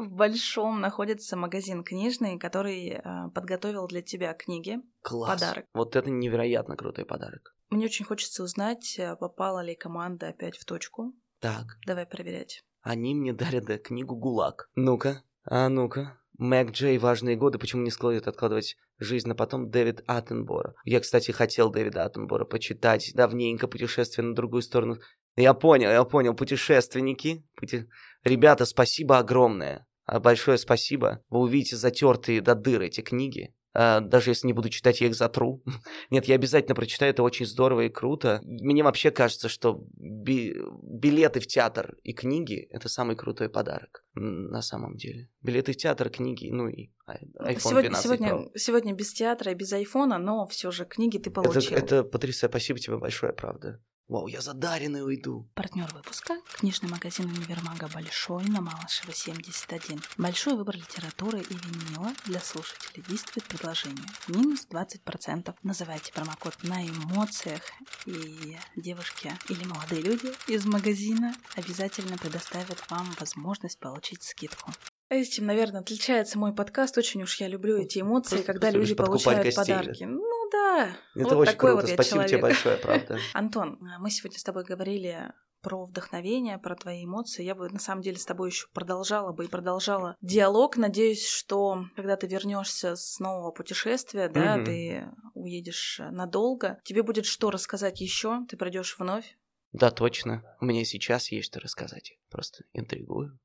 В Большом находится магазин книжный, который а, подготовил для тебя книги. Класс. Подарок. Вот это невероятно крутой подарок. Мне очень хочется узнать, а, попала ли команда опять в точку. Так, Давай проверять. они мне дарят да, книгу «ГУЛАГ». Ну-ка, а ну-ка. Мэг Джей «Важные годы», почему не складывает откладывать жизнь на потом Дэвид Аттенбора. Я, кстати, хотел Дэвида Аттенбора почитать давненько «Путешествие на другую сторону». Я понял, я понял, путешественники. пути- Ребята, спасибо огромное. А, Большое спасибо. Вы увидите затертые до дыр эти книги. А, Даже если не буду читать, я их затру. (laughs) Нет, я обязательно прочитаю, это очень здорово и круто. Мне вообще кажется, что би- билеты в театр и книги — это самый крутой подарок. На самом деле. Билеты в театр, книги, ну и ай- iPhone сегодня, 12 сегодня, Pro. сегодня без театра и без айфона, но все же книги ты Это, получил. это потрясающе. Спасибо тебе большое, правда. Вау, я за Дариной уйду. Партнер выпуска – книжный магазин универмага «Большой» на Малышева, 71. Большой выбор литературы и винила для слушателей действует предложение. Минус 20%. Называйте промокод на эмоциях, и девушки или молодые люди из магазина обязательно предоставят вам возможность получить скидку. Этим, наверное, отличается мой подкаст. Очень уж я люблю эти эмоции, Просто когда люди получают подарки. Ну да. Это вот очень круто. вот я Спасибо тебе человек. большое, правда. (laughs) Антон, мы сегодня с тобой говорили про вдохновение, про твои эмоции. Я бы на самом деле с тобой еще продолжала бы и продолжала диалог. Надеюсь, что когда ты вернешься с нового путешествия, да, Мгм. ты уедешь надолго, тебе будет что рассказать еще, ты придешь вновь. Да, точно. Мне сейчас есть что рассказать. Просто интригую.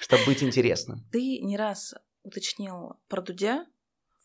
Чтобы быть интересным. Ты не раз уточнил про Дудя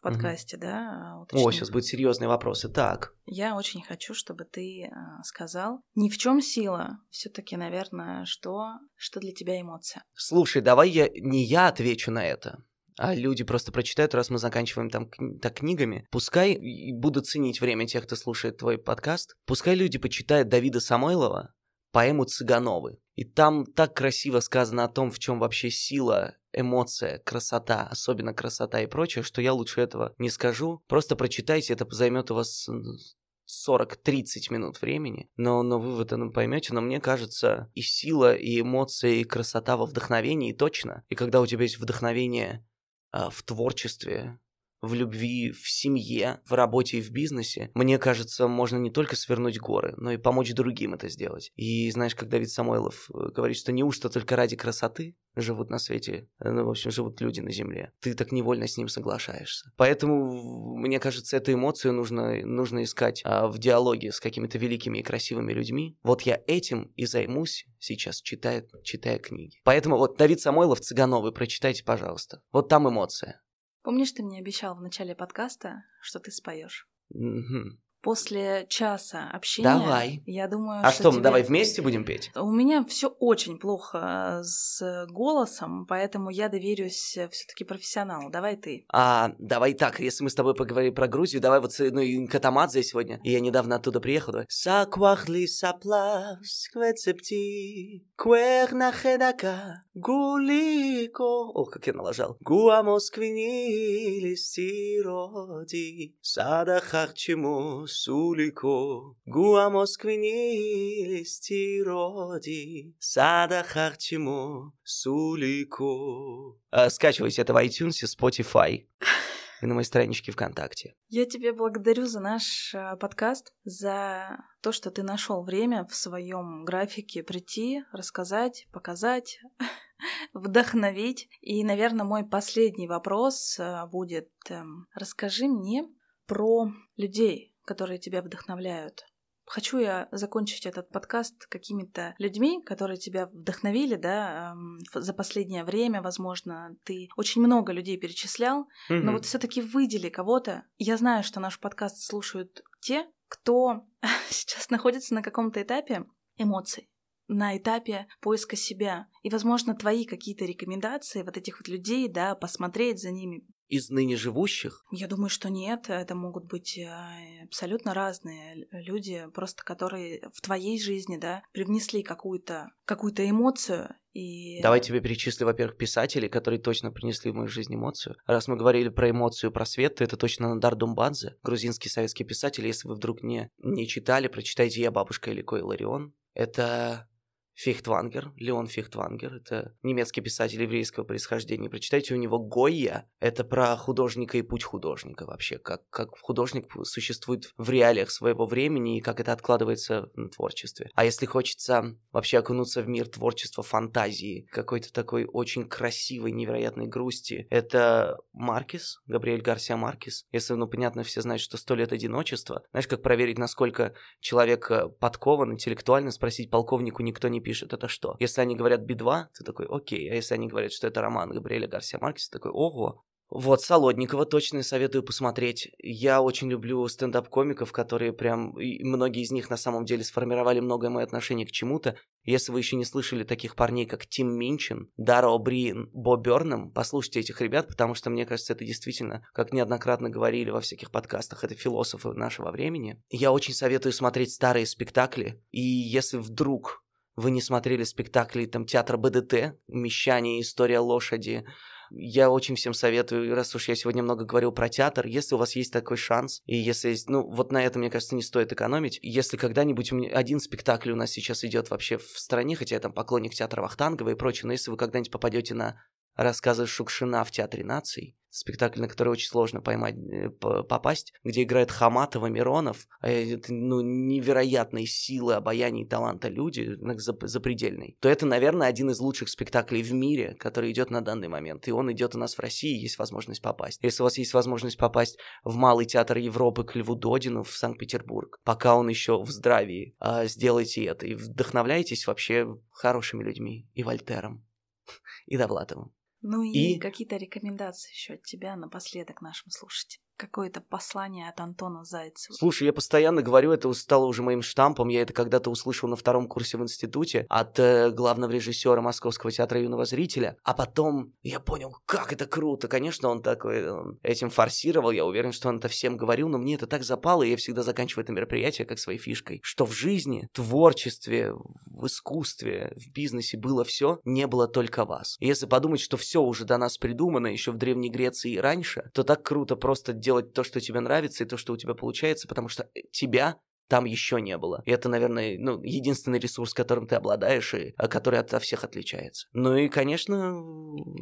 подкасте, да? О, уточнил. сейчас будут серьезные вопросы. Так, Я очень хочу, чтобы ты а, сказал, ни в чем сила, все-таки, наверное, что, что для тебя эмоция. слушай, давай я не я отвечу на это, а люди просто прочитают, раз мы заканчиваем там так книгами. Пускай и буду ценить время тех, кто слушает твой подкаст. Пускай люди почитают Давида Самойлова поэму «Цыгановы». И там так красиво сказано о том, в чем вообще сила, эмоция, красота, особенно красота и прочее, что я лучше этого не скажу. Просто прочитайте, это займет у вас м, 40-30 минут времени, но, но вы в этом поймете, но мне кажется, и сила, и эмоции, и красота во вдохновении точно. И когда у тебя есть вдохновение а, в творчестве, в любви, в семье, в работе и в бизнесе, мне кажется, можно не только свернуть горы, но и помочь другим это сделать. И знаешь, как Давид Самойлов э, говорит, что неужто только ради красоты живут на свете, э, ну, в общем, живут люди на земле. Ты так невольно с ним соглашаешься. Поэтому, мне кажется, эту эмоцию нужно, нужно искать а, в диалоге с какими-то великими и красивыми людьми. Вот я этим и займусь сейчас, читая, читая книги. Поэтому вот Давид Самойлов, Цыгановы, прочитайте, пожалуйста. Вот там эмоция. Помнишь, ты мне обещал в начале подкаста, что ты споешь? Мгм. После часа общения, Давай. я думаю, А что, мы тебе- давай вместе будем петь? У меня все очень плохо с голосом, поэтому я доверюсь все-таки профессионалу. Давай ты. А, давай так, если мы с тобой поговорили про Грузию, давай вот, с- ну, и Катамадзе сегодня, я недавно оттуда приехал, давай. საყვარლის საფლავს ვეძებდი, ვერ ვნახე დაკარგულიყო. Ох, как я налажал. გულამოსკვნილი ვტიროდი, სადა ხარ, ჩემო სულიკო. გულამოსკვნილი ვტიროდი, სადა ხარ, ჩემო сулико. А, Скачивайте это в iTunes, Spotify (laughs) и на моей страничке ВКонтакте. Я тебе благодарю за наш э, подкаст, за то, что ты нашел время в своем графике прийти, рассказать, показать, (laughs) вдохновить. И, наверное, мой последний вопрос э, будет: эм, расскажи мне про людей, которые тебя вдохновляют. Хочу я закончить этот подкаст какими-то людьми, которые тебя вдохновили, да, эм, за последнее время, возможно, ты очень много людей перечислял, но Мгм. вот все-таки выдели кого-то. Я знаю, что наш подкаст слушают те, кто (laughs) сейчас находится на каком-то этапе эмоций, на этапе поиска себя. И, возможно, твои какие-то рекомендации вот этих вот людей, да, посмотреть за ними. Из ныне живущих Я думаю, что нет, это могут быть э, абсолютно разные люди, просто которые в твоей жизни, да, привнесли какую-то какую эмоцию и Давай тебе перечислю, во-первых, писателей, которые точно принесли в мою жизнь эмоцию. Раз мы говорили про эмоцию, про свет, то это точно Надар Думбадзе, грузинский советский писатель. Если вы вдруг не, не читали, прочитайте «Я, бабушка» или «Кой Ларион». Это Фихтвангер, Леон Фихтвангер, это немецкий писатель еврейского происхождения. Прочитайте у него Гойя, это про художника и путь художника вообще, как, как художник существует в реалиях своего времени и как это откладывается в творчестве. А если хочется вообще окунуться в мир творчества, фантазии, какой-то такой очень красивой, невероятной грусти, это Маркес, Габриэль Гарсия Маркес. Если, ну, понятно, все знают, что «Сто лет одиночества». Знаешь, как проверить, насколько человек э, подкован интеллектуально, спросить полковнику никто не пишет, это что? Если они говорят Би-2, ты такой, окей. А если они говорят, что это роман Габриэля Гарсия Маркеса, ты такой, ого, Вот, Солодникова точно советую посмотреть. Я очень люблю стендап-комиков, которые прям... и многие из них на самом деле сформировали многое мое отношение к чему-то. Если вы еще не слышали таких парней, как Тим Минчин, Дара О'Бриен, Бо Бернам, послушайте этих ребят, потому что, мне кажется, это действительно, как неоднократно говорили во всяких подкастах, это философы нашего времени. Я очень советую смотреть старые спектакли, и если вдруг вы не смотрели спектакли там театра БДТ, «Мещане. История лошади», я очень всем советую, раз уж я сегодня много говорил про театр, если у вас есть такой шанс, и если есть, ну, вот на этом, мне кажется, не стоит экономить. Если когда-нибудь у меня один спектакль у нас сейчас идет вообще в стране, хотя я там поклонник театра Вахтангова и прочее, но если вы когда-нибудь попадете на рассказы Шукшина в Театре наций, спектакль, на который очень сложно поймать, э, попасть, где играет Хаматова, Миронов, а это, ну, невероятной силы, обаяния и таланта люди, запредельный, то это, наверное, один из лучших спектаклей в мире, который идет на данный момент. И он идет у нас в России, есть возможность попасть. Если у вас есть возможность попасть в Малый театр Европы к Льву Додину в Санкт-Петербург, пока он еще в здравии, а, сделайте это. И вдохновляйтесь вообще хорошими людьми и Вольтером, (laughs) и Довлатовым. Ну и, и... какие-то рекомендации еще от тебя напоследок нашим слушателям какое-то послание от Антона Зайцева. Слушай, я постоянно говорю, это стало уже моим штампом. Я это когда-то услышал на втором курсе в институте от э, главного режиссера Московского театра юного зрителя. А потом я понял, как это круто. Конечно, он такой он этим форсировал. Я уверен, что он это всем говорил, но мне это так запало, и я всегда заканчиваю это мероприятие как своей фишкой, что в жизни, творчестве, в искусстве, в бизнесе было все, не было только вас. Если подумать, что все уже до нас придумано еще в Древней Греции и раньше, то так круто просто делать то, что тебе нравится, и то, что у тебя получается, потому что э, тебя там еще не было. И это, наверное, ну, единственный ресурс, которым ты обладаешь, и а, который от всех отличается. Ну и, конечно,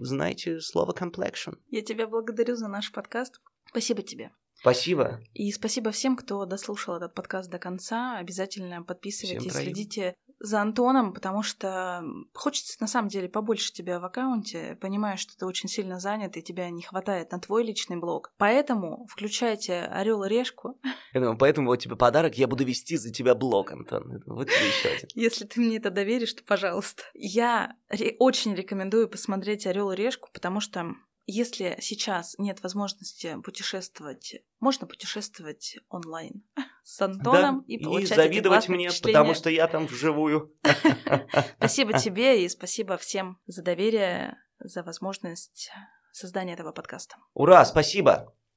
знаете слово complexion. Я тебя благодарю за наш подкаст. Спасибо тебе. Спасибо. И спасибо всем, кто дослушал этот подкаст до конца. Обязательно подписывайтесь, следите за Антоном, потому что хочется на самом деле побольше тебя в аккаунте. Понимаю, что ты очень сильно занят и тебя не хватает на твой личный блог. Поэтому включайте Орел и Решку. Думаю, поэтому вот тебе подарок, я буду вести за тебя блог, Антон. Вот тебе еще один. (laughs) Если ты мне это доверишь, то пожалуйста. Я ре- очень рекомендую посмотреть Орел и Решку, потому что если сейчас нет возможности путешествовать, можно путешествовать онлайн (laughs) с Антоном да, и получать и завидовать мне, потому что я там вживую. (laughs) (laughs) Спасибо тебе и спасибо всем за доверие, за возможность создания этого подкаста. Ура, спасибо!